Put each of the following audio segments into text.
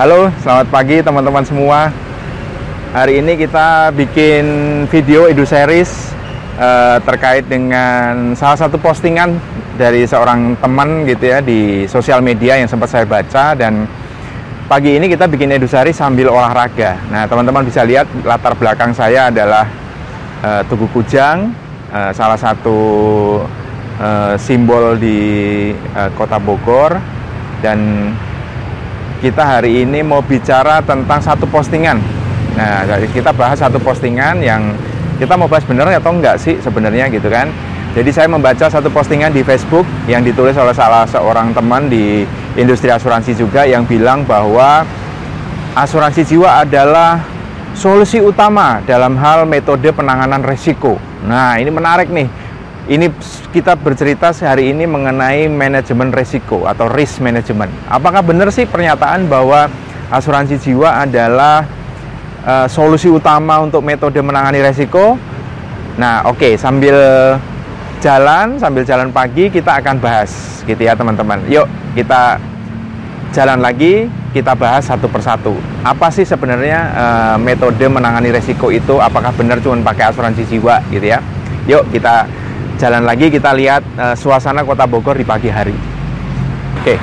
Halo, selamat pagi teman-teman semua. Hari ini kita bikin video edu series uh, terkait dengan salah satu postingan dari seorang teman gitu ya di sosial media yang sempat saya baca dan pagi ini kita bikin edu series sambil olahraga. Nah, teman-teman bisa lihat latar belakang saya adalah uh, Tugu Kujang, uh, salah satu uh, simbol di uh, Kota Bogor dan kita hari ini mau bicara tentang satu postingan. Nah, kita bahas satu postingan yang kita mau bahas benar atau enggak sih sebenarnya gitu kan. Jadi saya membaca satu postingan di Facebook yang ditulis oleh salah seorang teman di industri asuransi juga yang bilang bahwa asuransi jiwa adalah solusi utama dalam hal metode penanganan risiko. Nah, ini menarik nih ini kita bercerita sehari ini mengenai manajemen risiko atau risk management. Apakah benar sih pernyataan bahwa asuransi jiwa adalah uh, solusi utama untuk metode menangani risiko? Nah, oke, okay, sambil jalan, sambil jalan pagi kita akan bahas gitu ya, teman-teman. Yuk, kita jalan lagi, kita bahas satu persatu. Apa sih sebenarnya uh, metode menangani risiko itu? Apakah benar cuma pakai asuransi jiwa gitu ya? Yuk, kita jalan lagi kita lihat uh, suasana kota Bogor di pagi hari. Oke. Okay.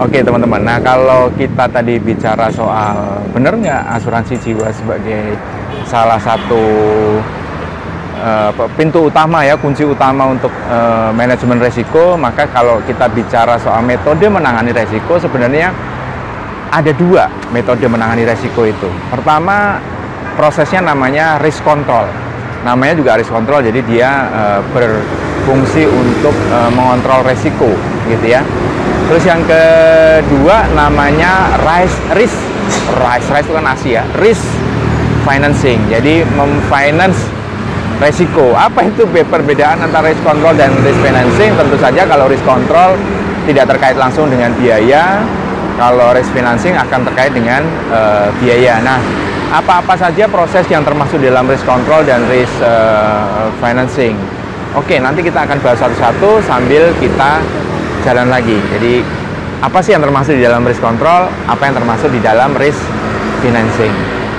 Oke okay, teman-teman, nah kalau kita tadi bicara soal benar nggak asuransi jiwa sebagai salah satu uh, pintu utama ya, kunci utama untuk uh, manajemen resiko, maka kalau kita bicara soal metode menangani resiko sebenarnya ada dua metode menangani resiko itu. Pertama prosesnya namanya risk control namanya juga risk control jadi dia uh, berfungsi untuk uh, mengontrol resiko gitu ya. Terus yang kedua namanya risk risk risk risk itu kan Asia ya risk financing. Jadi memfinance resiko. Apa itu perbedaan antara risk control dan risk financing? Tentu saja kalau risk control tidak terkait langsung dengan biaya kalau risk financing akan terkait dengan uh, biaya. Nah apa-apa saja proses yang termasuk dalam risk control dan risk uh, financing. Oke, nanti kita akan bahas satu-satu sambil kita jalan lagi. Jadi, apa sih yang termasuk di dalam risk control, apa yang termasuk di dalam risk financing.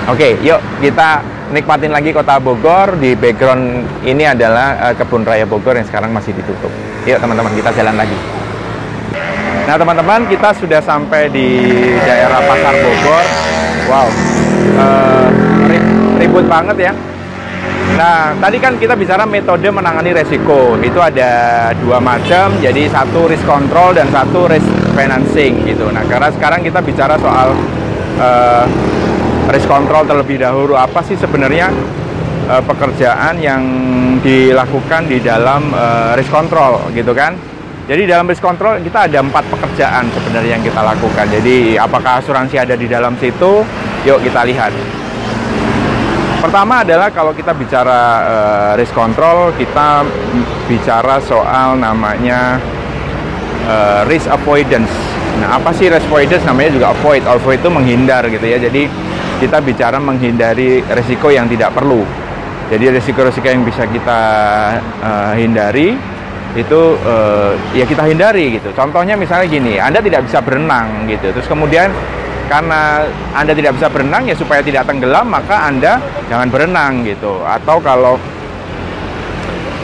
Oke, yuk kita nikmatin lagi kota Bogor. Di background ini adalah uh, kebun raya Bogor yang sekarang masih ditutup. Yuk teman-teman, kita jalan lagi. Nah teman-teman, kita sudah sampai di daerah Pasar Bogor. Wow, uh, ribut banget ya. Nah, tadi kan kita bicara metode menangani resiko. Itu ada dua macam, jadi satu risk control dan satu risk financing gitu. Nah, karena sekarang kita bicara soal uh, risk control terlebih dahulu. Apa sih sebenarnya uh, pekerjaan yang dilakukan di dalam uh, risk control gitu kan? Jadi dalam risk control kita ada empat pekerjaan sebenarnya yang kita lakukan. Jadi apakah asuransi ada di dalam situ? Yuk kita lihat. Pertama adalah kalau kita bicara uh, risk control, kita bicara soal namanya uh, risk avoidance. Nah, apa sih risk avoidance? Namanya juga avoid. Avoid itu menghindar gitu ya. Jadi kita bicara menghindari resiko yang tidak perlu. Jadi resiko-resiko yang bisa kita uh, hindari itu uh, ya kita hindari gitu. Contohnya misalnya gini, Anda tidak bisa berenang gitu. Terus kemudian karena Anda tidak bisa berenang ya supaya tidak tenggelam maka Anda jangan berenang gitu. Atau kalau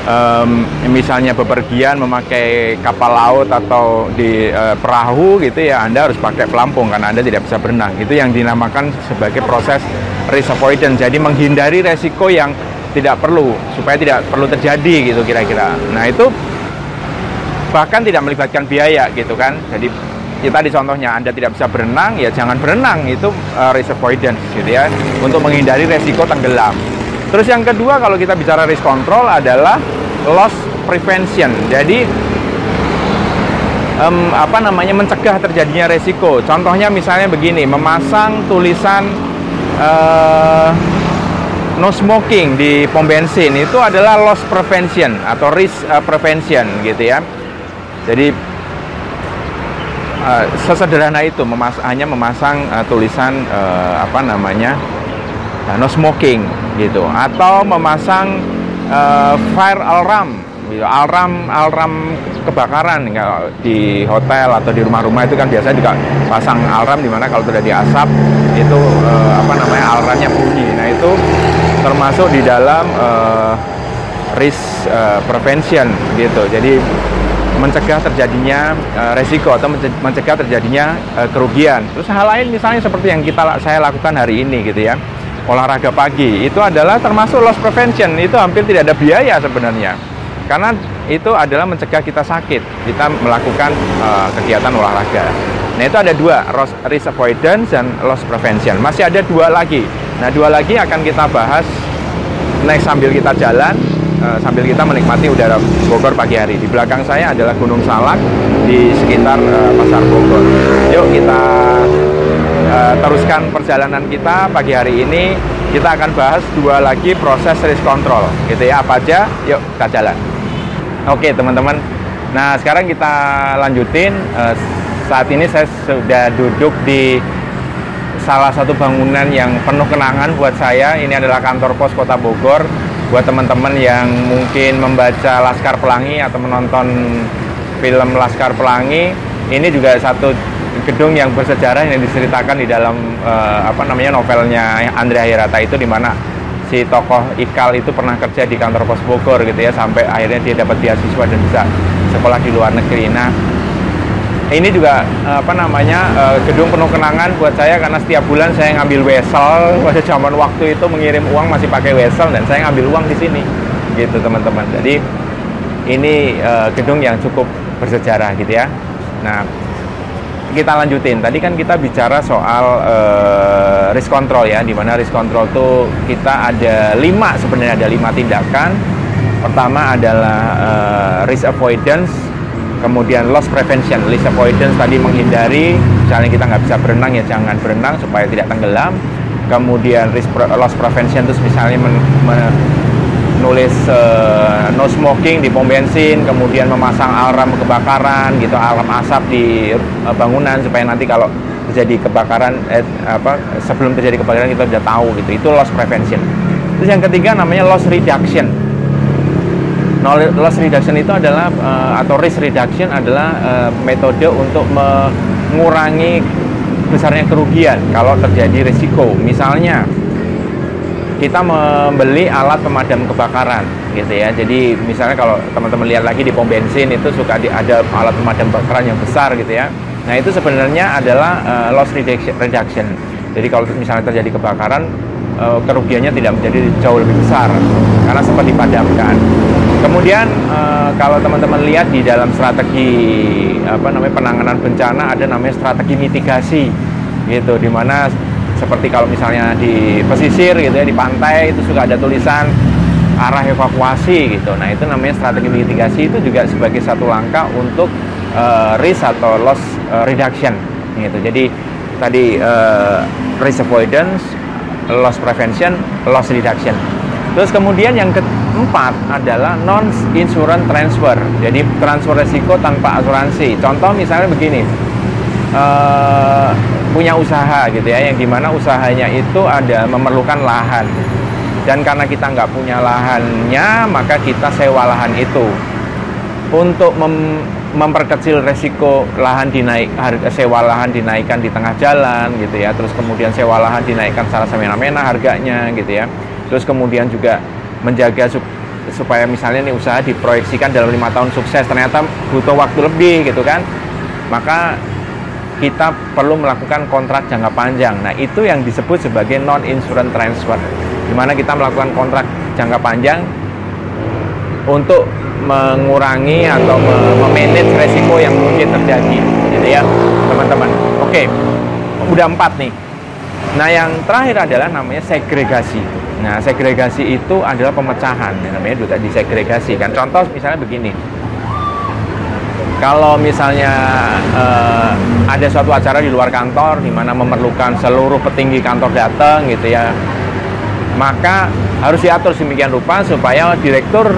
um, misalnya bepergian memakai kapal laut atau di uh, perahu gitu ya Anda harus pakai pelampung karena Anda tidak bisa berenang. Itu yang dinamakan sebagai proses risk avoidance. Jadi menghindari resiko yang tidak perlu supaya tidak perlu terjadi gitu kira-kira. Nah itu bahkan tidak melibatkan biaya gitu kan. Jadi ya tadi contohnya Anda tidak bisa berenang ya jangan berenang itu uh, risk avoidance gitu ya untuk menghindari resiko tenggelam. Terus yang kedua kalau kita bicara risk control adalah loss prevention. Jadi um, apa namanya mencegah terjadinya resiko. Contohnya misalnya begini, memasang tulisan uh, no smoking di pom bensin itu adalah loss prevention atau risk uh, prevention gitu ya. Jadi uh, sesederhana itu memas hanya memasang uh, tulisan uh, apa namanya uh, no smoking gitu atau memasang uh, fire alarm gitu. Alarm alarm kebakaran di hotel atau di rumah-rumah itu kan biasanya juga pasang alarm di mana kalau terjadi asap itu eh, apa namanya alarmnya bunyi. Nah itu termasuk di dalam eh, risk eh, prevention gitu. Jadi mencegah terjadinya uh, resiko atau mencegah terjadinya uh, kerugian. Terus hal lain misalnya seperti yang kita saya lakukan hari ini gitu ya. Olahraga pagi itu adalah termasuk loss prevention. Itu hampir tidak ada biaya sebenarnya. Karena itu adalah mencegah kita sakit. Kita melakukan uh, kegiatan olahraga. Nah, itu ada dua, risk avoidance dan loss prevention. Masih ada dua lagi. Nah, dua lagi akan kita bahas next sambil kita jalan uh, sambil kita menikmati udara Bogor pagi hari. Di belakang saya adalah Gunung Salak di sekitar uh, Pasar Bogor. Yuk kita uh, teruskan perjalanan kita pagi hari ini. Kita akan bahas dua lagi proses risk control, gitu ya. Apa aja? Yuk kita jalan. Oke teman-teman. Nah sekarang kita lanjutin. Uh, saat ini saya sudah duduk di salah satu bangunan yang penuh kenangan buat saya. Ini adalah kantor pos Kota Bogor buat teman-teman yang mungkin membaca Laskar Pelangi atau menonton film Laskar Pelangi ini juga satu gedung yang bersejarah yang diceritakan di dalam uh, apa namanya novelnya Andrea Hirata itu di mana si tokoh Ikal itu pernah kerja di kantor pos Bogor gitu ya sampai akhirnya dia dapat beasiswa dan bisa sekolah di luar negeri. Nah, ini juga apa namanya eh, gedung penuh kenangan buat saya karena setiap bulan saya ngambil wesel. Pada zaman waktu itu mengirim uang masih pakai wesel dan saya ngambil uang di sini. Gitu teman-teman. Jadi ini uh, gedung yang cukup bersejarah gitu ya. Nah kita lanjutin. Tadi kan kita bicara soal uh, risk control ya di mana risk control tuh kita ada lima sebenarnya ada lima tindakan. Pertama adalah uh, risk avoidance kemudian loss prevention, loss avoidance tadi menghindari, misalnya kita nggak bisa berenang ya jangan berenang supaya tidak tenggelam. Kemudian risk loss prevention itu misalnya men, menulis uh, no smoking di pom bensin, kemudian memasang alarm kebakaran gitu, alarm asap di uh, bangunan supaya nanti kalau terjadi kebakaran eh, apa sebelum terjadi kebakaran kita sudah tahu gitu. Itu loss prevention. Terus yang ketiga namanya loss reduction loss reduction itu adalah uh, atau risk reduction adalah uh, metode untuk mengurangi besarnya kerugian kalau terjadi risiko. Misalnya kita membeli alat pemadam kebakaran gitu ya. Jadi misalnya kalau teman-teman lihat lagi di pom bensin itu suka di, ada alat pemadam kebakaran yang besar gitu ya. Nah, itu sebenarnya adalah uh, loss reduction. Jadi kalau misalnya terjadi kebakaran kerugiannya tidak menjadi jauh lebih besar karena sempat dipadamkan. Kemudian uh, kalau teman-teman lihat di dalam strategi apa namanya penanganan bencana ada namanya strategi mitigasi gitu di mana seperti kalau misalnya di pesisir gitu ya di pantai itu suka ada tulisan arah evakuasi gitu. Nah, itu namanya strategi mitigasi itu juga sebagai satu langkah untuk uh, risk atau loss uh, reduction gitu. Jadi tadi uh, risk avoidance, loss prevention, loss reduction. Terus kemudian yang keempat adalah non insurance transfer. Jadi transfer resiko tanpa asuransi. Contoh misalnya begini, uh, punya usaha gitu ya, yang di mana usahanya itu ada memerlukan lahan. Dan karena kita nggak punya lahannya, maka kita sewa lahan itu. Untuk mem memperkecil resiko lahan dinaik harga sewa lahan dinaikkan di tengah jalan gitu ya terus kemudian sewa lahan dinaikkan secara semena-mena harganya gitu ya terus kemudian juga menjaga supaya misalnya nih usaha diproyeksikan dalam lima tahun sukses ternyata butuh waktu lebih gitu kan. Maka kita perlu melakukan kontrak jangka panjang. Nah itu yang disebut sebagai non insurance transfer di mana kita melakukan kontrak jangka panjang untuk mengurangi atau memanage resiko yang mungkin terjadi gitu ya teman-teman. Oke udah empat nih. Nah yang terakhir adalah namanya segregasi Nah, segregasi itu adalah pemecahan, ya, namanya juga disegregasi kan. Contoh misalnya begini, kalau misalnya uh, ada suatu acara di luar kantor di mana memerlukan seluruh petinggi kantor datang gitu ya, maka harus diatur sedemikian rupa supaya direktur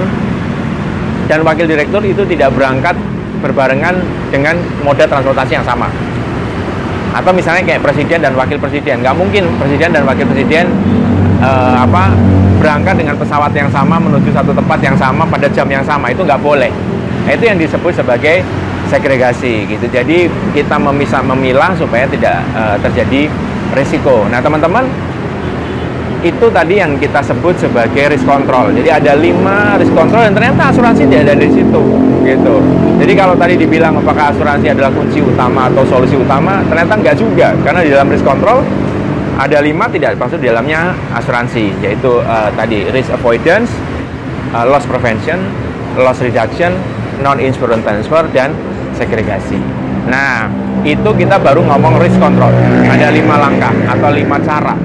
dan wakil direktur itu tidak berangkat berbarengan dengan moda transportasi yang sama. Atau misalnya kayak presiden dan wakil presiden, nggak mungkin presiden dan wakil presiden uh, apa berangkat dengan pesawat yang sama menuju satu tempat yang sama pada jam yang sama itu nggak boleh. Nah, itu yang disebut sebagai segregasi gitu. Jadi kita memisah memilah supaya tidak uh, terjadi resiko. Nah teman-teman itu tadi yang kita sebut sebagai risk control. Jadi ada lima risk control dan ternyata asuransi tidak ada di situ, gitu. Jadi kalau tadi dibilang apakah asuransi adalah kunci utama atau solusi utama, ternyata enggak juga, karena di dalam risk control ada lima tidak maksud di dalamnya asuransi, yaitu uh, tadi risk avoidance, uh, loss prevention, loss reduction, non insurance transfer dan segregasi. Nah, itu kita baru ngomong risk control. Ada lima langkah atau lima cara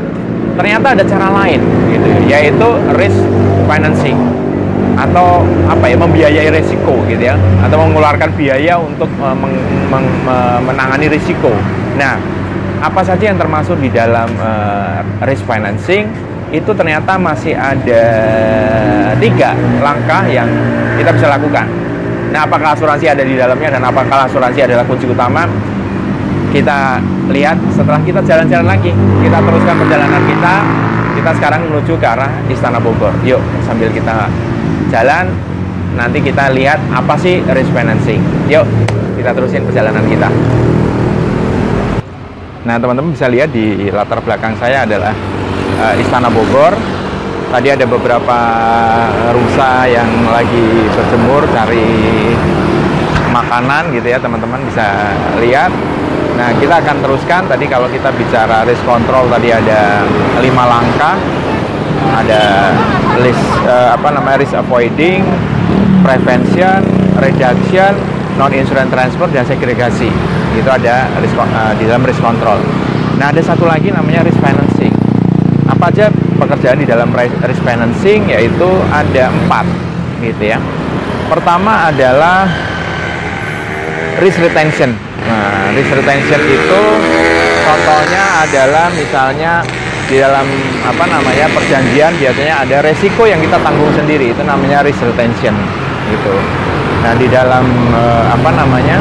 ternyata ada cara lain gitu yaitu risk financing atau apa ya membiayai risiko gitu ya atau mengeluarkan biaya untuk uh, meng, meng, menangani risiko. Nah, apa saja yang termasuk di dalam uh, risk financing itu ternyata masih ada tiga langkah yang kita bisa lakukan. Nah, apakah asuransi ada di dalamnya dan apakah asuransi adalah kunci utama? kita lihat setelah kita jalan-jalan lagi kita teruskan perjalanan kita kita sekarang menuju ke arah Istana Bogor yuk sambil kita jalan nanti kita lihat apa sih risk financing yuk kita terusin perjalanan kita nah teman-teman bisa lihat di latar belakang saya adalah uh, Istana Bogor tadi ada beberapa rusa yang lagi berjemur cari makanan gitu ya teman-teman bisa lihat Nah, kita akan teruskan tadi kalau kita bicara risk control tadi ada lima langkah. Ada list uh, apa namanya risk avoiding, prevention, reduction, non insurance transfer dan segregasi. Itu ada risk, uh, di dalam risk control. Nah, ada satu lagi namanya risk financing. Apa aja pekerjaan di dalam risk financing yaitu ada empat gitu ya. Pertama adalah risk retention Nah, risk retention itu contohnya adalah misalnya di dalam apa namanya perjanjian biasanya ada resiko yang kita tanggung sendiri itu namanya risk retention gitu. Nah di dalam uh, apa namanya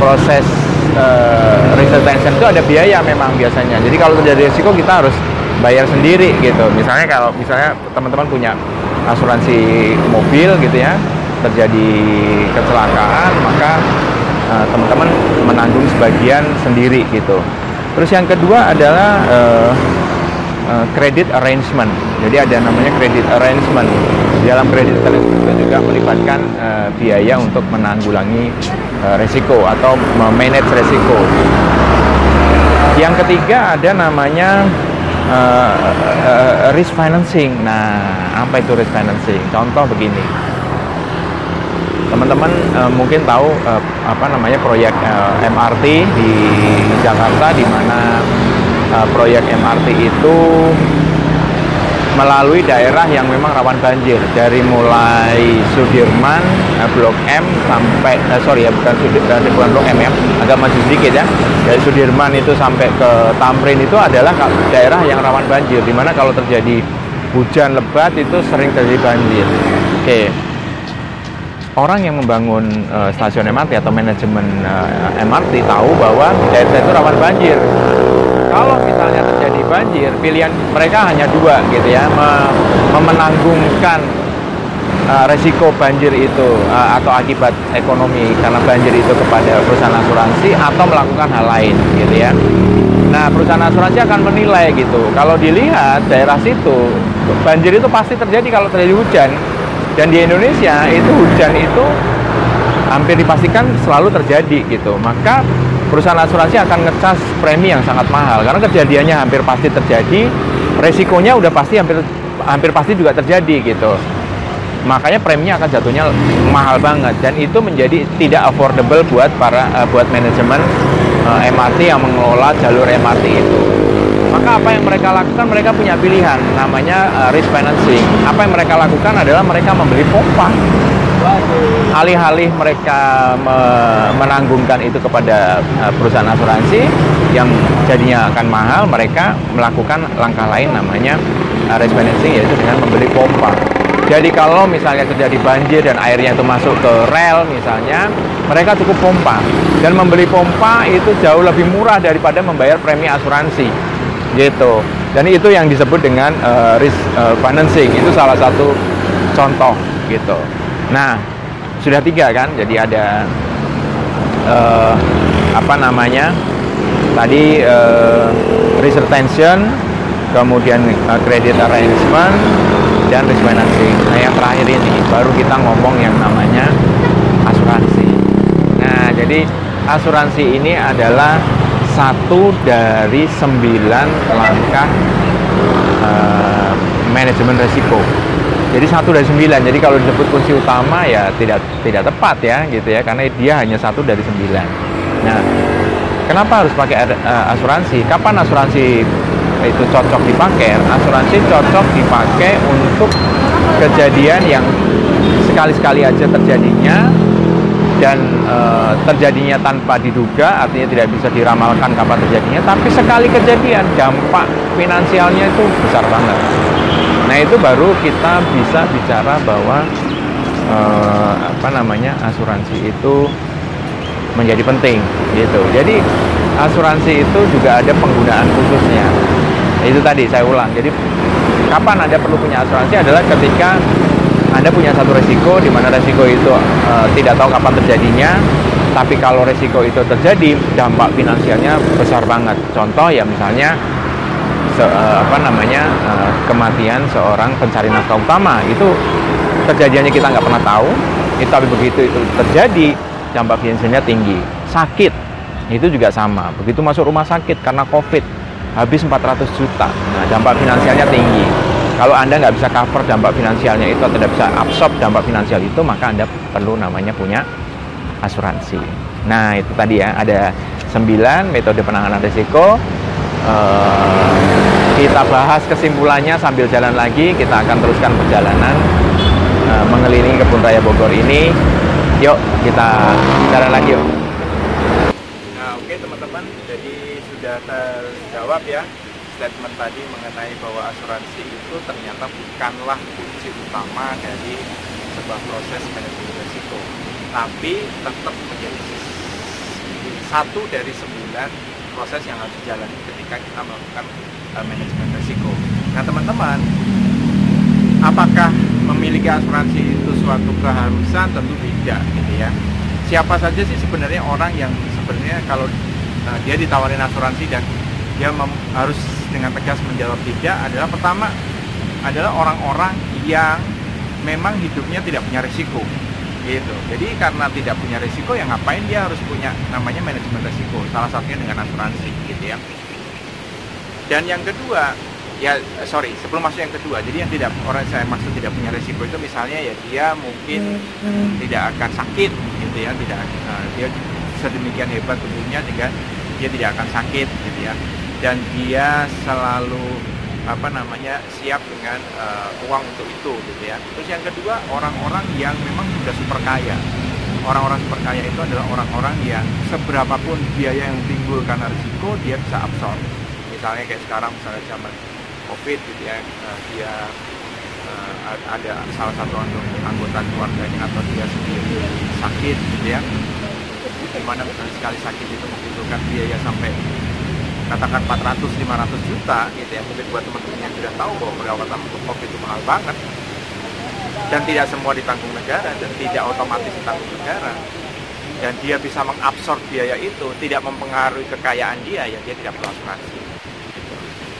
proses uh, risk retention itu ada biaya memang biasanya. Jadi kalau terjadi resiko kita harus bayar sendiri gitu. Misalnya kalau misalnya teman-teman punya asuransi mobil gitu ya terjadi kecelakaan maka Eh, teman-teman uh, menanggung sebagian sendiri gitu. Terus yang kedua adalah uh, uh, credit arrangement. Jadi ada namanya credit arrangement. Di dalam credit arrangement juga melibatkan uh, biaya untuk menanggulangi uh, resiko atau manage resiko. Yang ketiga ada namanya uh, uh, risk financing. Nah, apa itu risk financing? Contoh begini teman-teman uh, mungkin tahu uh, apa namanya proyek uh, MRT di Jakarta di mana uh, proyek MRT itu melalui daerah yang memang rawan banjir. Dari mulai Sudirman uh, Blok M sampai uh, sorry ya bukan Sudirman bukan Blok M ya agak maju sedikit ya. Dari Sudirman itu sampai ke Tamrin itu adalah daerah yang rawan banjir di mana kalau terjadi hujan lebat itu sering terjadi banjir. Oke. Orang yang membangun uh, stasiun MRT atau manajemen eh, MRT tahu bahwa daerah itu rawan banjir. Kalau misalnya terjadi banjir, pilihan mereka hanya dua gitu ya, memenanggungkan uh, resiko banjir itu uh, atau akibat ekonomi karena banjir itu kepada perusahaan asuransi atau melakukan hal lain gitu ya. Nah, perusahaan asuransi akan menilai gitu. Kalau dilihat daerah situ banjir itu pasti terjadi kalau terjadi hujan dan di Indonesia itu hujan itu hampir dipastikan selalu terjadi gitu maka perusahaan asuransi akan ngecas premi yang sangat mahal. Karena kejadiannya hampir pasti terjadi resikonya udah pasti hampir hampir pasti juga terjadi gitu. Makanya preminya akan jatuhnya mahal banget. Dan itu menjadi tidak affordable buat para uh, buat manajemen uh, eh, MRT yang mengelola jalur MRT itu. Maka apa yang mereka lakukan? Mereka punya pilihan namanya uh, risk financing. Apa yang mereka lakukan adalah mereka membeli pompa alih-alih mereka me menanggungkan itu kepada uh, perusahaan asuransi yang jadinya akan mahal mereka melakukan langkah lain namanya uh, risk financing yaitu dengan membeli pompa jadi kalau misalnya terjadi banjir dan airnya itu masuk ke rel misalnya mereka cukup pompa dan membeli pompa itu jauh lebih murah daripada membayar premi asuransi gitu Dan itu yang disebut dengan uh, risk uh, financing. Itu salah satu contoh gitu. Nah, sudah tiga kan? Jadi ada uh, apa namanya? Tadi uh, risk retention, kemudian uh, credit arrangement, dan risk financing. Nah, yang terakhir ini baru kita ngomong yang namanya asuransi. Nah, jadi asuransi ini adalah satu dari sembilan langkah uh, manajemen resiko. Jadi satu dari sembilan. Jadi kalau disebut kunci utama ya tidak tidak tepat ya gitu ya karena dia hanya satu dari sembilan. Nah, kenapa harus pakai uh, asuransi? Kapan asuransi itu cocok dipakai? Asuransi cocok dipakai untuk kejadian yang sekali-sekali aja terjadinya dan e, terjadinya tanpa diduga artinya tidak bisa diramalkan kapan terjadinya tapi sekali kejadian dampak finansialnya itu besar banget nah itu baru kita bisa bicara bahwa e, apa namanya asuransi itu menjadi penting gitu. Jadi asuransi itu juga ada penggunaan khususnya. Itu tadi saya ulang. Jadi kapan Anda perlu punya asuransi adalah ketika anda punya satu resiko di mana resiko itu e, tidak tahu kapan terjadinya, tapi kalau resiko itu terjadi, dampak finansialnya besar banget. Contoh ya misalnya se, e, apa namanya e, kematian seorang pencari nafkah utama itu kejadiannya kita nggak pernah tahu, itu tapi begitu itu terjadi dampak finansialnya tinggi. Sakit itu juga sama. Begitu masuk rumah sakit karena COVID habis 400 juta. Nah, dampak finansialnya tinggi kalau Anda nggak bisa cover dampak finansialnya itu atau tidak bisa absorb dampak finansial itu, maka Anda perlu namanya punya asuransi. Nah, itu tadi ya, ada 9 metode penanganan risiko. Uh, kita bahas kesimpulannya sambil jalan lagi, kita akan teruskan perjalanan uh, mengelilingi kebun raya Bogor ini. Yuk, kita jalan lagi yuk. Nah, oke okay, teman-teman, jadi sudah terjawab ya statement tadi mengenai bahwa asuransi itu ternyata bukanlah kunci utama dari sebuah proses manajemen risiko, tapi tetap menjadi satu dari sembilan proses yang harus dijalani ketika kita melakukan uh, manajemen risiko. Nah teman-teman, apakah memiliki asuransi itu suatu keharusan? Tentu tidak, gitu ya. Siapa saja sih sebenarnya orang yang sebenarnya kalau uh, dia ditawarin asuransi dan dia harus dengan tegas menjawab tidak adalah pertama adalah orang-orang yang memang hidupnya tidak punya risiko gitu jadi karena tidak punya risiko ya ngapain dia harus punya namanya manajemen risiko salah satunya dengan asuransi gitu ya dan yang kedua ya sorry sebelum masuk yang kedua jadi yang tidak orang saya maksud tidak punya risiko itu misalnya ya dia mungkin tidak akan sakit gitu ya tidak uh, dia sedemikian hebat tubuhnya juga dia tidak akan sakit gitu ya dan dia selalu apa namanya siap dengan uh, uang untuk itu gitu ya. Terus yang kedua orang-orang yang memang sudah super kaya. Orang-orang super kaya itu adalah orang-orang yang seberapapun biaya yang timbul karena risiko dia bisa absorb. Misalnya kayak sekarang misalnya zaman covid gitu ya, uh, dia uh, ada salah satu anggota keluarganya atau dia sendiri sakit gitu ya. Di mana misalnya sekali sakit itu membutuhkan biaya sampai katakan 400 500 juta gitu ya mungkin buat teman-teman yang sudah tahu bahwa perawatan untuk COVID itu mahal banget dan tidak semua ditanggung negara dan tidak otomatis ditanggung negara dan dia bisa mengabsorb biaya itu tidak mempengaruhi kekayaan dia ya dia tidak perlu asuransi.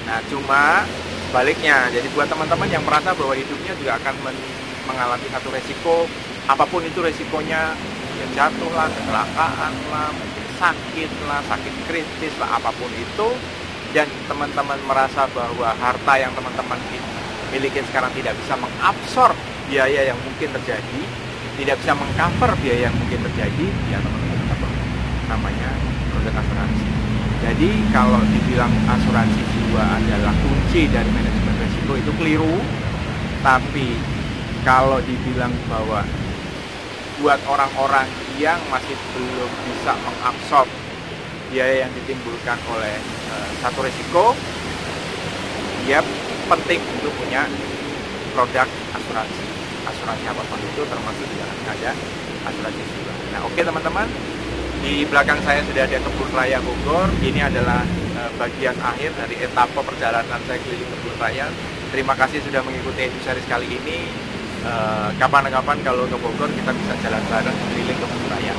Nah cuma baliknya jadi buat teman-teman yang merasa bahwa hidupnya juga akan mengalami satu resiko apa pun itu resikonya jatuh lah kecelakaan lah sakit lah, sakit kritis lah, apa pun itu dan teman-teman merasa bahwa harta yang teman-teman miliki sekarang tidak bisa mengabsorb biaya yang mungkin terjadi, tidak bisa mengcover biaya yang mungkin terjadi, ya teman-teman namanya produk asuransi. Jadi kalau dibilang asuransi jiwa adalah kunci dari manajemen risiko itu keliru, tapi kalau dibilang bahwa buat orang-orang yang masih belum bisa mengabsorb biaya yang ditimbulkan oleh uh, satu risiko, ya penting untuk punya produk asuransi. Asuransi apa pun itu termasuk di dalamnya ada asuransi jiwa. Nah oke okay, teman-teman, di belakang saya sudah ada kebun raya Bogor. Ini adalah uh, bagian akhir dari etapa perjalanan saya keliling kebun raya. Terima kasih sudah mengikuti edisi kali ini. Kapan-kapan uh, kalau ke Bogor kita bisa jalan bareng keliling kebun raya.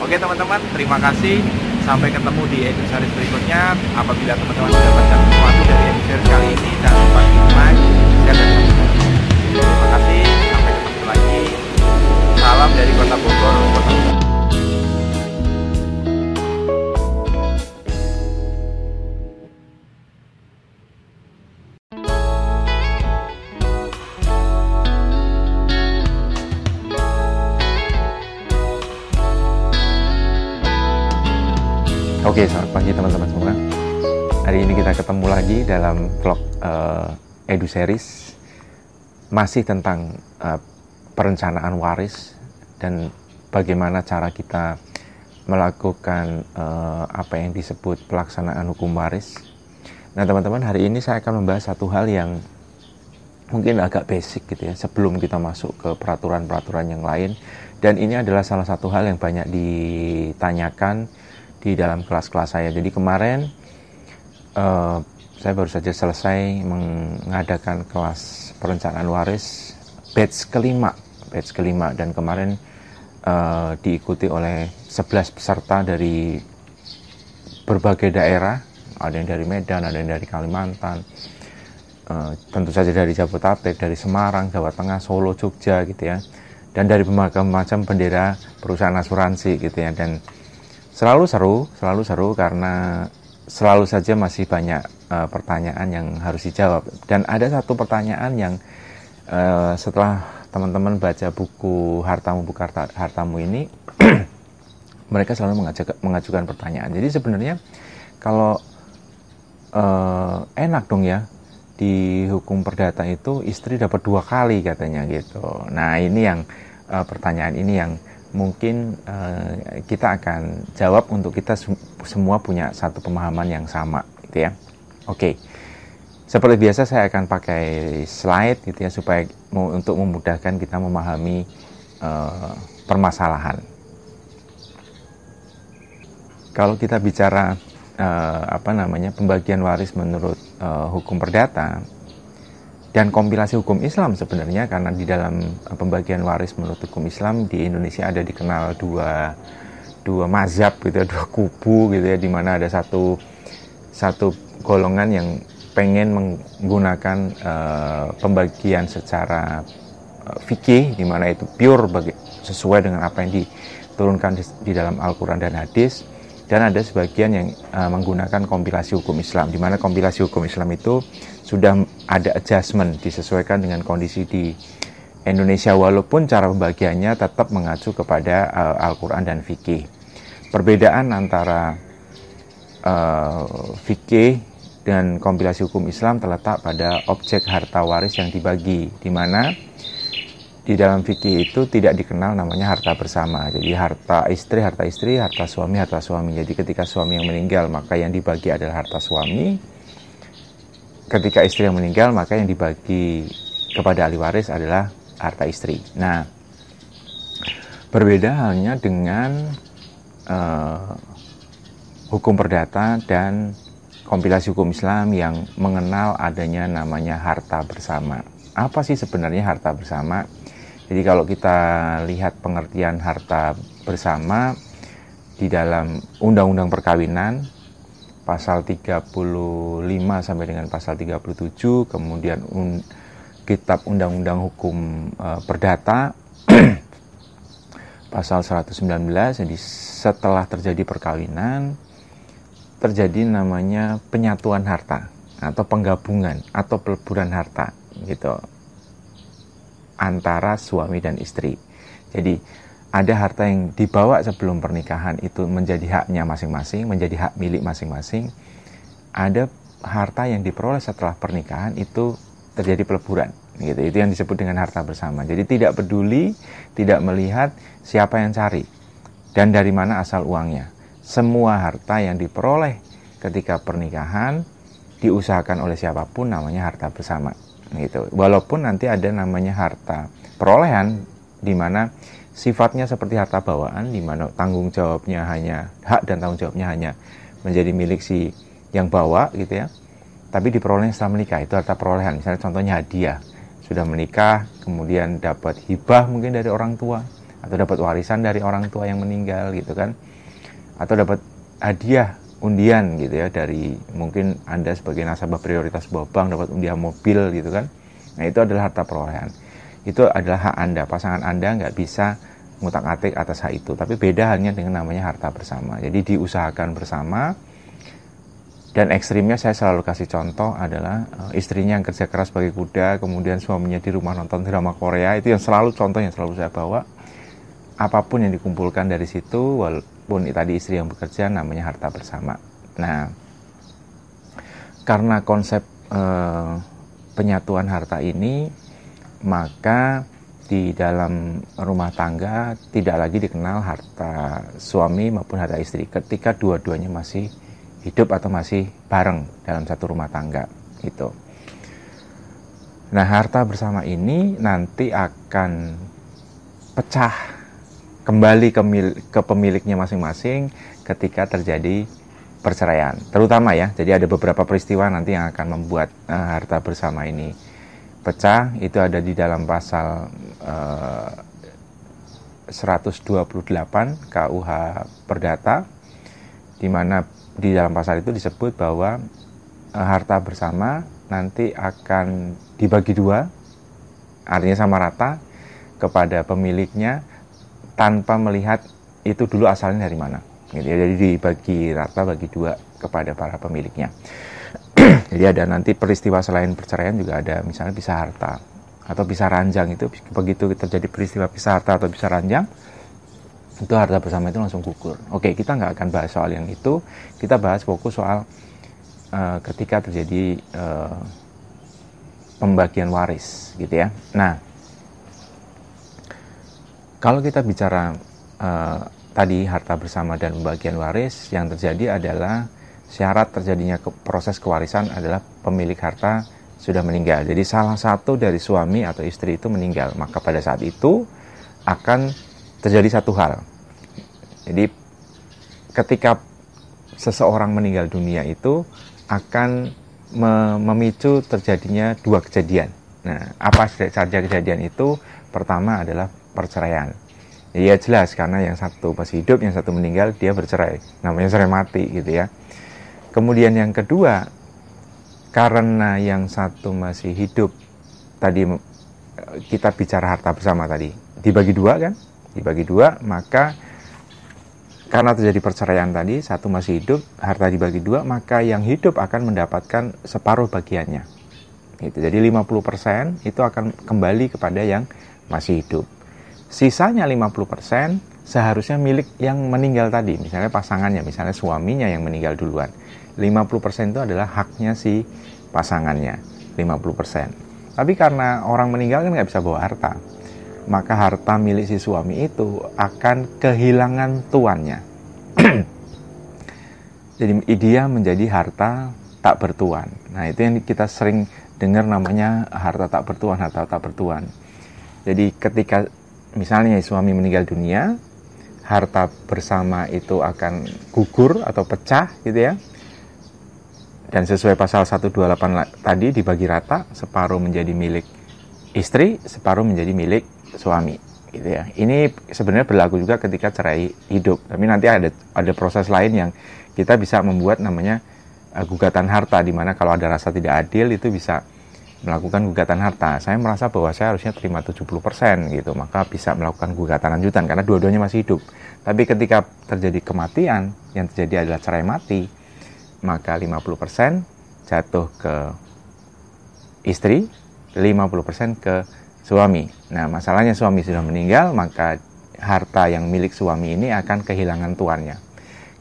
Oke teman-teman, terima kasih. Sampai ketemu di edisi berikutnya. Apabila teman-teman mendapatkan sesuatu dari edisi kali ini, jangan lupa like, share, dan subscribe. Terima kasih. Sampai ketemu lagi. Salam dari Kota Bogor, Kota Bogor. Oke, selamat pagi teman-teman semua. Hari ini kita ketemu lagi dalam vlog uh, Edu Series masih tentang uh, perencanaan waris dan bagaimana cara kita melakukan uh, apa yang disebut pelaksanaan hukum waris. Nah, teman-teman, hari ini saya akan membahas satu hal yang mungkin agak basic gitu ya sebelum kita masuk ke peraturan-peraturan yang lain dan ini adalah salah satu hal yang banyak ditanyakan di dalam kelas-kelas saya. Jadi kemarin uh, saya baru saja selesai mengadakan kelas perencanaan waris batch kelima, batch kelima. Dan kemarin uh, diikuti oleh 11 peserta dari berbagai daerah, ada yang dari Medan, ada yang dari Kalimantan, uh, tentu saja dari Jabodetabek, dari Semarang, Jawa Tengah, Solo, Jogja gitu ya, dan dari berbagai macam bendera perusahaan asuransi gitu ya. Dan Selalu seru, selalu seru karena selalu saja masih banyak uh, pertanyaan yang harus dijawab. Dan ada satu pertanyaan yang uh, setelah teman-teman baca buku Hartamu Bukan Hartamu ini, mereka selalu mengajak, mengajukan pertanyaan. Jadi sebenarnya kalau uh, enak dong ya di hukum perdata itu istri dapat dua kali katanya gitu. Nah ini yang uh, pertanyaan ini yang mungkin uh, kita akan jawab untuk kita semua punya satu pemahaman yang sama gitu ya. Oke. Okay. Seperti biasa saya akan pakai slide gitu ya supaya untuk memudahkan kita memahami uh, permasalahan. Kalau kita bicara uh, apa namanya pembagian waris menurut uh, hukum perdata, dan kompilasi hukum Islam sebenarnya karena di dalam eh, pembagian waris menurut hukum Islam di Indonesia ada dikenal dua dua mazhab gitu ya, dua kubu gitu ya di mana ada satu satu golongan yang pengen menggunakan uh, pembagian secara uh, fikih di mana itu pure bagi, sesuai dengan apa yang diturunkan di, di dalam Al-Qur'an dan hadis dan ada sebagian yang uh, menggunakan kompilasi hukum Islam di mana kompilasi hukum Islam itu sudah ada adjustment disesuaikan dengan kondisi di Indonesia walaupun cara pembagiannya tetap mengacu kepada uh, Al-Qur'an dan fikih. Perbedaan antara uh, fikih dan kompilasi hukum Islam terletak pada objek harta waris yang dibagi di mana di dalam fikih itu tidak dikenal namanya harta bersama. Jadi harta istri, harta istri, harta suami, harta suami. Jadi ketika suami yang meninggal, maka yang dibagi adalah harta suami. Ketika istri yang meninggal, maka yang dibagi kepada ahli waris adalah harta istri. Nah, berbeda halnya dengan uh, hukum perdata dan kompilasi hukum Islam yang mengenal adanya namanya harta bersama. Apa sih sebenarnya harta bersama? Jadi kalau kita lihat pengertian harta bersama di dalam Undang-Undang Perkawinan pasal 35 sampai dengan pasal 37, kemudian un, Kitab Undang-Undang Hukum e, Perdata pasal 119 jadi setelah terjadi perkawinan terjadi namanya penyatuan harta atau penggabungan atau peleburan harta gitu antara suami dan istri. Jadi ada harta yang dibawa sebelum pernikahan itu menjadi haknya masing-masing, menjadi hak milik masing-masing. Ada harta yang diperoleh setelah pernikahan itu terjadi peleburan. Gitu. Itu yang disebut dengan harta bersama. Jadi tidak peduli, tidak melihat siapa yang cari dan dari mana asal uangnya. Semua harta yang diperoleh ketika pernikahan diusahakan oleh siapa pun namanya harta bersama gitu. Walaupun nanti ada namanya harta perolehan di mana sifatnya seperti harta bawaan di mana tanggung jawabnya hanya hak dan tanggung jawabnya hanya menjadi milik si yang bawa gitu ya. Tapi diperoleh setelah menikah itu harta perolehan. Misalnya contohnya hadiah. Sudah menikah kemudian dapat hibah mungkin dari orang tua atau dapat warisan dari orang tua yang meninggal gitu kan. Atau dapat hadiah undian gitu ya dari mungkin anda sebagai nasabah prioritas sebuah bank dapat undian mobil gitu kan. Nah itu adalah harta perolehan. Itu adalah hak anda. Pasangan anda nggak bisa ngutak atik atas hak itu. Tapi beda halnya dengan namanya harta bersama. Jadi diusahakan bersama. Dan ekstrimnya saya selalu kasih contoh adalah uh, istrinya yang kerja keras sebagai kuda, kemudian suaminya di rumah nonton drama Korea, itu yang selalu contoh yang selalu saya bawa. Apa pun yang dikumpulkan dari situ, walaupun tadi istri yang bekerja, namanya harta bersama. Nah, karena konsep uh, penyatuan harta ini, maka di dalam rumah tangga tidak lagi dikenal harta suami maupun harta istri ketika dua-duanya masih hidup atau masih bareng dalam satu rumah tangga itu. Nah, harta bersama ini nanti akan pecah kembali ke, mil, ke pemiliknya masing-masing ketika terjadi perceraian. Terutama ya, jadi ada beberapa peristiwa nanti yang akan membuat uh, harta bersama ini pecah. Itu ada di dalam pasal uh, 128 KUH Perdata di mana di dalam pasal itu disebut bahwa e, harta bersama nanti akan dibagi dua, artinya sama rata kepada pemiliknya tanpa melihat itu dulu asalnya dari mana. Gitu ya. Jadi dibagi rata bagi dua kepada para pemiliknya. Jadi ada nanti peristiwa selain perceraian juga ada misalnya pisah harta atau pisah ranjang itu begitu terjadi peristiwa pisah harta atau pisah ranjang itu harta bersama itu langsung gugur. Oke, kita nggak akan bahas soal yang itu. Kita bahas fokus soal uh, ketika terjadi uh, pembagian waris, gitu ya. Nah, kalau kita bicara uh, tadi harta bersama dan pembagian waris, yang terjadi adalah syarat terjadinya ke proses kewarisan adalah pemilik harta sudah meninggal. Jadi salah satu dari suami atau istri itu meninggal, maka pada saat itu akan terjadi satu hal. Jadi ketika seseorang meninggal dunia itu akan memicu terjadinya dua kejadian. Nah, apa saja kejadian itu? Pertama adalah perceraian. Ya jelas karena yang satu masih hidup, yang satu meninggal, dia bercerai. Namanya cerai mati gitu ya. Kemudian yang kedua, karena yang satu masih hidup, tadi kita bicara harta bersama tadi, dibagi dua kan? dibagi dua, maka karena terjadi perceraian tadi, satu masih hidup, harta dibagi dua, maka yang hidup akan mendapatkan separuh bagiannya. Gitu. Jadi 50% itu akan kembali kepada yang masih hidup. Sisanya 50% seharusnya milik yang meninggal tadi, misalnya pasangannya, misalnya suaminya yang meninggal duluan. 50% itu adalah haknya si pasangannya, 50%. Tapi karena orang meninggal kan nggak bisa bawa harta, maka harta milik si suami itu akan kehilangan tuannya. Jadi dia menjadi harta tak bertuan. Nah itu yang kita sering dengar namanya harta tak bertuan, harta tak bertuan. Jadi ketika misalnya suami meninggal dunia, harta bersama itu akan gugur atau pecah gitu ya. Dan sesuai pasal 128 tadi dibagi rata, separuh menjadi milik istri, separuh menjadi milik suami gitu ya. Ini sebenarnya berlaku juga ketika cerai hidup. Tapi nanti ada ada proses lain yang kita bisa membuat namanya uh, gugatan harta di mana kalau ada rasa tidak adil itu bisa melakukan gugatan harta. Saya merasa bahwa saya harusnya terima 70% gitu, maka bisa melakukan gugatan lanjutan karena dua-duanya masih hidup. Tapi ketika terjadi kematian, yang terjadi adalah cerai mati, maka 50% jatuh ke istri, 50% ke suami. Nah, masalahnya suami sudah meninggal, maka harta yang milik suami ini akan kehilangan tuannya.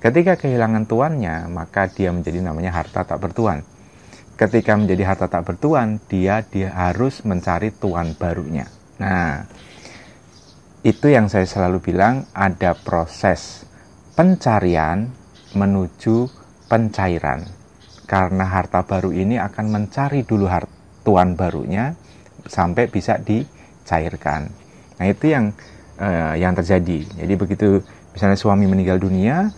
Ketika kehilangan tuannya, maka dia menjadi namanya harta tak bertuan. Ketika menjadi harta tak bertuan, dia dia harus mencari tuan barunya. Nah, itu yang saya selalu bilang ada proses pencarian menuju pencairan. Karena harta baru ini akan mencari dulu tuan barunya, sampai bisa dicairkan. Nah itu yang uh, yang terjadi. Jadi begitu misalnya suami meninggal dunia,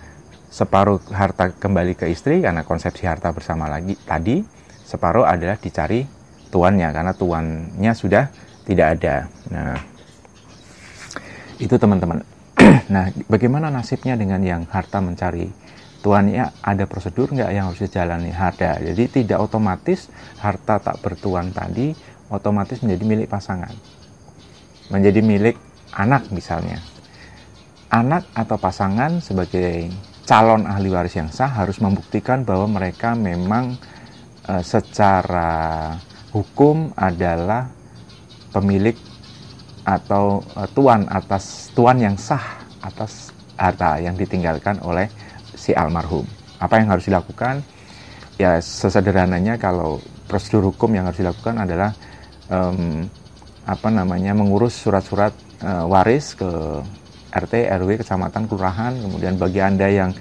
separuh harta kembali ke istri karena konsepsi harta bersama lagi tadi, separuh adalah dicari tuannya karena tuannya sudah tidak ada. Nah, itu teman-teman. nah, bagaimana nasibnya dengan yang harta mencari tuannya? Ada prosedur nggak yang harus dijalani? Ada. Jadi tidak otomatis harta tak bertuan tadi otomatis menjadi milik pasangan, menjadi milik anak misalnya. Anak atau pasangan sebagai calon ahli waris yang sah harus membuktikan bahwa mereka memang e, secara hukum adalah pemilik atau e, tuan atas tuan yang sah atas harta yang ditinggalkan oleh si almarhum. Apa yang harus dilakukan? Ya sesederhananya kalau prosedur hukum yang harus dilakukan adalah um, apa namanya mengurus surat-surat uh, waris ke RT, RW, kecamatan, kelurahan. Kemudian bagi Anda yang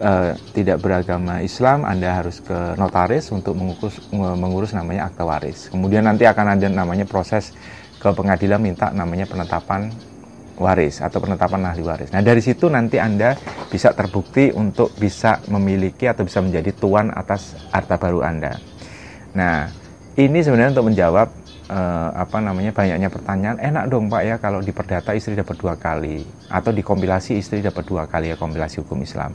uh, tidak beragama Islam, Anda harus ke notaris untuk mengurus, mengurus namanya akta waris. Kemudian nanti akan ada namanya proses ke pengadilan minta namanya penetapan waris atau penetapan ahli waris. Nah dari situ nanti Anda bisa terbukti untuk bisa memiliki atau bisa menjadi tuan atas harta baru Anda. Nah ini sebenarnya untuk menjawab uh, apa namanya banyaknya pertanyaan enak dong pak ya kalau di perdata istri dapat dua kali atau di kompilasi istri dapat dua kali ya kompilasi hukum Islam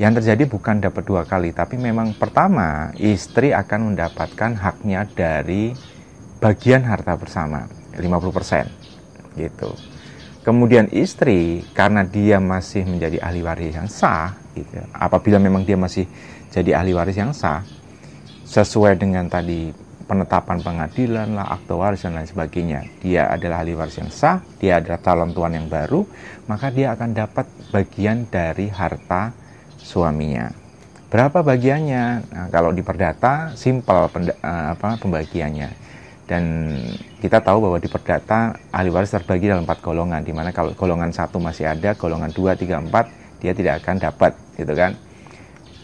yang terjadi bukan dapat dua kali tapi memang pertama istri akan mendapatkan haknya dari bagian harta bersama 50% gitu kemudian istri karena dia masih menjadi ahli waris yang sah gitu apabila memang dia masih jadi ahli waris yang sah sesuai dengan tadi penetapan pengadilan lah, akte waris dan lain sebagainya. Dia adalah ahli waris yang sah, dia adalah calon tuan yang baru, maka dia akan dapat bagian dari harta suaminya. Berapa bagiannya? Nah, kalau di perdata simpel uh, apa pembagiannya. Dan kita tahu bahwa di perdata ahli waris terbagi dalam empat golongan, di mana kalau golongan satu masih ada, golongan dua, tiga, empat dia tidak akan dapat, gitu kan?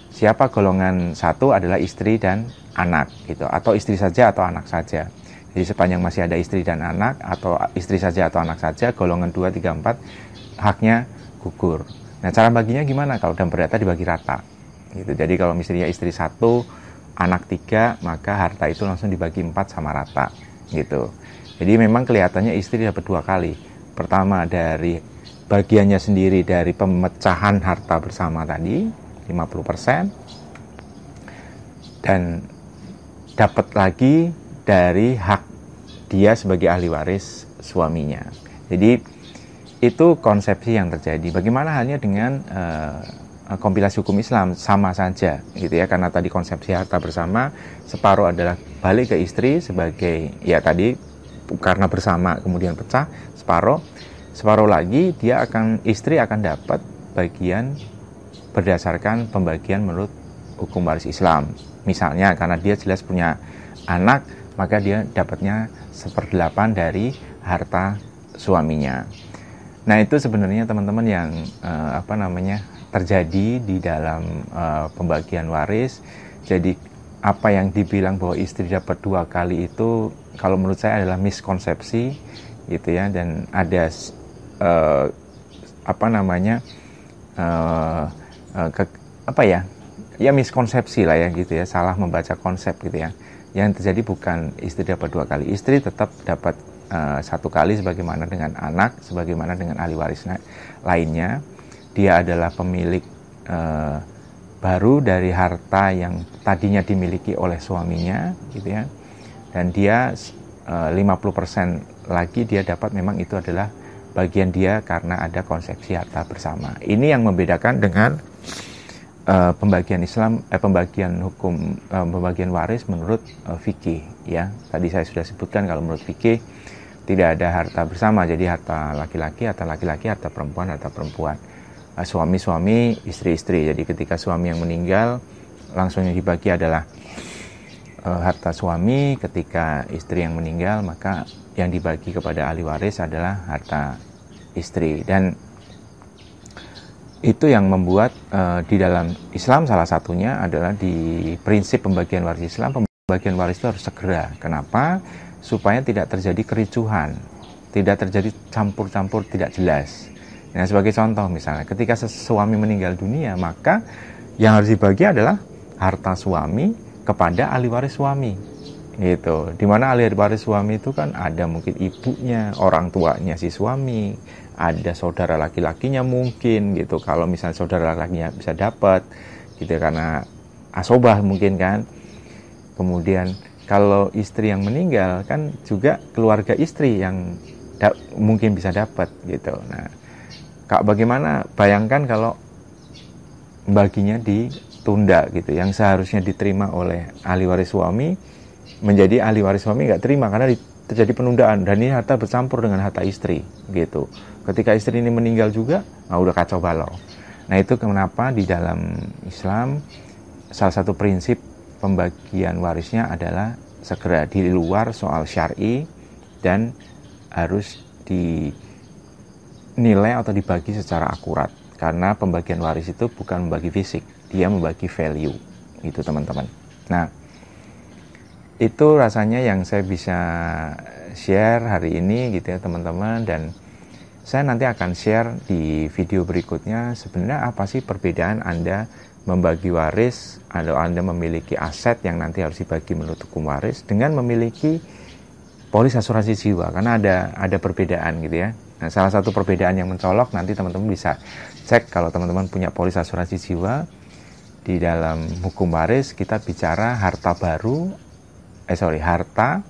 Siapa golongan satu adalah istri dan anak gitu atau istri saja atau anak saja. Jadi sepanjang masih ada istri dan anak atau istri saja atau anak saja golongan 2 3 4 haknya gugur. Nah, cara baginya gimana? Kalau dalam perdata dibagi rata. Gitu. Jadi kalau misalnya istri satu, anak tiga, maka harta itu langsung dibagi empat sama rata. Gitu. Jadi memang kelihatannya istri dapat dua kali. Pertama dari bagiannya sendiri dari pemecahan harta bersama tadi 50% dan dapat lagi dari hak dia sebagai ahli waris suaminya. Jadi itu konsepsi yang terjadi. Bagaimana halnya dengan uh, kompilasi hukum Islam sama saja gitu ya karena tadi konsepsi harta bersama separuh adalah balik ke istri sebagai ya tadi karena bersama kemudian pecah separuh separuh lagi dia akan istri akan dapat bagian berdasarkan pembagian menurut hukum waris Islam Misalnya karena dia jelas punya anak, maka dia dapatnya seperdelapan dari harta suaminya. Nah itu sebenarnya teman-teman yang uh, apa namanya terjadi di dalam uh, pembagian waris. Jadi apa yang dibilang bahwa istri dapat dua kali itu kalau menurut saya adalah miskonsepsi gitu ya. Dan ada uh, apa namanya uh, uh, ke, apa ya ya miskonsepsi lah ya gitu ya. Salah membaca konsep gitu ya. Yang terjadi bukan istri dapat dua kali istri tetap dapat uh, satu kali sebagaimana dengan anak sebagaimana dengan ahli waris lainnya. Dia adalah pemilik uh, baru dari harta yang tadinya dimiliki oleh suaminya gitu ya. Dan dia uh, eh, 50% lagi dia dapat memang itu adalah bagian dia karena ada konsepsi harta bersama. Ini yang membedakan dengan uh, pembagian Islam eh, pembagian hukum uh, pembagian waris menurut uh, fikih ya. Tadi saya sudah sebutkan kalau menurut fikih tidak ada harta bersama. Jadi harta laki-laki harta laki-laki harta perempuan harta perempuan. Uh, suami-suami istri-istri. Jadi ketika suami yang meninggal langsung yang dibagi adalah uh, harta suami. Ketika istri yang meninggal maka yang dibagi kepada ahli waris adalah harta istri. Dan itu yang membuat uh, di dalam Islam salah satunya adalah di prinsip pembagian waris Islam pembagian waris itu harus segera. Kenapa? Supaya tidak terjadi kericuhan, tidak terjadi campur-campur tidak jelas. Nah, sebagai contoh misalnya, ketika suami meninggal dunia, maka yang harus dibagi adalah harta suami kepada ahli waris suami. Gitu. Di mana ahli waris suami itu kan ada mungkin ibunya, orang tuanya si suami, ada saudara laki-lakinya mungkin gitu. Kalau misalnya saudara laki-lakinya bisa dapat gitu karena asobah mungkin kan. Kemudian kalau istri yang meninggal kan juga keluarga istri yang mungkin bisa dapat gitu. Nah, Kak bagaimana? Bayangkan kalau baginya ditunda gitu yang seharusnya diterima oleh ahli waris suami menjadi ahli waris suami nggak terima karena terjadi penundaan dan ini harta bercampur dengan harta istri gitu. Ketika istri ini meninggal juga nah udah kacau balau. Nah itu kenapa di dalam Islam salah satu prinsip pembagian warisnya adalah segera di luar soal syari dan harus di nilai atau dibagi secara akurat. Karena pembagian waris itu bukan membagi fisik dia membagi value. Itu teman-teman. Nah itu rasanya yang saya bisa share hari ini gitu ya teman-teman. Dan saya nanti akan share di video berikutnya sebenarnya apa sih perbedaan Anda membagi waris atau Anda memiliki aset yang nanti harus dibagi menurut hukum waris dengan memiliki polis asuransi jiwa karena ada ada perbedaan gitu ya. Nah, salah satu perbedaan yang mencolok nanti teman-teman bisa cek kalau teman-teman punya polis asuransi jiwa di dalam hukum waris kita bicara harta baru eh sorry harta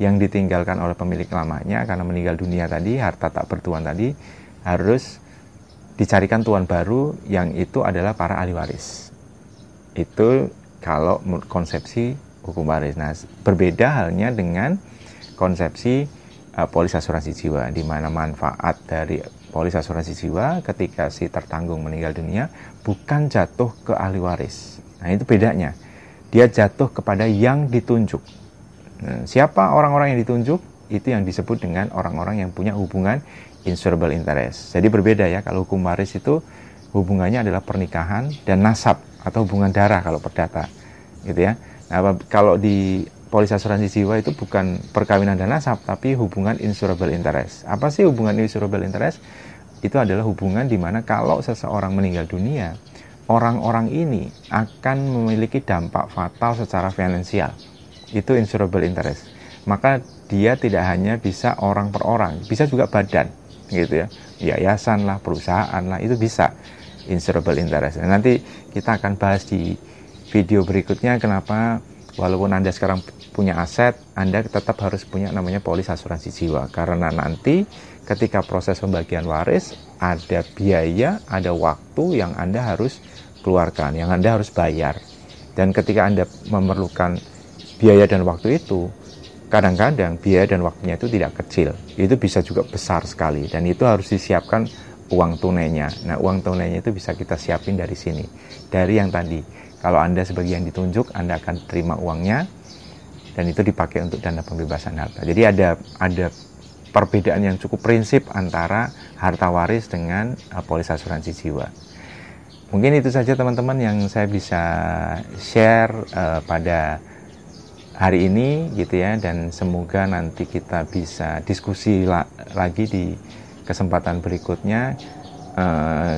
yang ditinggalkan oleh pemilik lamanya karena meninggal dunia tadi harta tak bertuan tadi harus dicarikan tuan baru yang itu adalah para ahli waris itu kalau konsepsi hukum waris nah berbeda halnya dengan konsepsi uh, polis asuransi jiwa di mana manfaat dari polis asuransi jiwa ketika si tertanggung meninggal dunia bukan jatuh ke ahli waris. Nah, itu bedanya. Dia jatuh kepada yang ditunjuk. Nah, siapa orang-orang yang ditunjuk? Itu yang disebut dengan orang-orang yang punya hubungan insurable interest. Jadi berbeda ya kalau hukum waris itu hubungannya adalah pernikahan dan nasab atau hubungan darah kalau perdata. Gitu ya. Nah, kalau di polis asuransi jiwa itu bukan perkawinan dan nasab, tapi hubungan insurable interest. Apa sih hubungan insurable interest? Itu adalah hubungan di mana kalau seseorang meninggal dunia, orang-orang ini akan memiliki dampak fatal secara finansial. Itu insurable interest. Maka dia tidak hanya bisa orang per orang, bisa juga badan, gitu ya. Yayasan lah, perusahaan lah, itu bisa insurable interest. Nanti kita akan bahas di video berikutnya kenapa walaupun Anda sekarang punya aset, Anda tetap harus punya namanya polis asuransi jiwa. Karena nanti ketika proses pembagian waris, ada biaya, ada waktu yang Anda harus keluarkan, yang Anda harus bayar. Dan ketika Anda memerlukan biaya dan waktu itu, kadang-kadang biaya dan waktunya itu tidak kecil. Itu bisa juga besar sekali. Dan itu harus disiapkan uang tunainya. Nah, uang tunainya itu bisa kita siapin dari sini. Dari yang tadi. Kalau Anda sebagai yang ditunjuk, Anda akan terima uangnya, dan itu dipakai untuk dana pembebasan harta. Jadi ada ada perbedaan yang cukup prinsip antara harta waris dengan uh, polis asuransi jiwa. Mungkin itu saja teman-teman yang saya bisa share uh, pada hari ini gitu ya dan semoga nanti kita bisa diskusi la lagi di kesempatan berikutnya. Uh,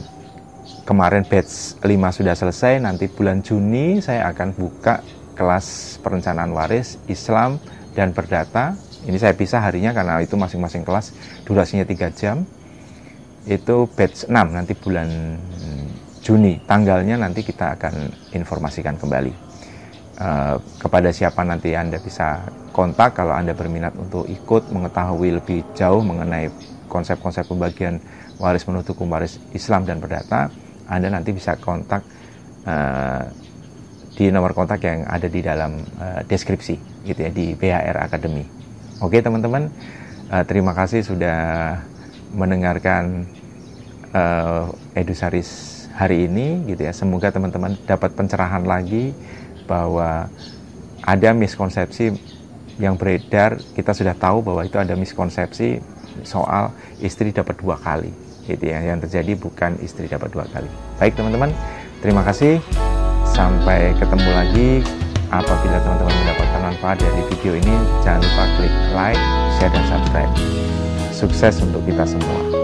kemarin batch 5 sudah selesai, nanti bulan Juni saya akan buka kelas perencanaan waris Islam dan perdata. Ini saya pisah harinya karena itu masing-masing kelas durasinya 3 jam. Itu batch 6 nanti bulan Juni. Tanggalnya nanti kita akan informasikan kembali uh, kepada siapa nanti Anda bisa kontak kalau Anda berminat untuk ikut mengetahui lebih jauh mengenai konsep-konsep pembagian waris menurut hukum waris Islam dan perdata Anda nanti bisa kontak uh, di nomor kontak yang ada di dalam uh, deskripsi gitu ya di BHR Academy. Oke teman-teman, uh, terima kasih sudah mendengarkan uh, Edusaris hari ini gitu ya. Semoga teman-teman dapat pencerahan lagi bahwa ada miskonsepsi yang beredar. Kita sudah tahu bahwa itu ada miskonsepsi soal istri dapat dua kali gitu ya. Yang terjadi bukan istri dapat dua kali. Baik teman-teman, terima kasih. Sampai ketemu lagi. Apabila teman-teman mendapatkan manfaat dari video ini, jangan lupa klik like, share, dan subscribe. Sukses untuk kita semua.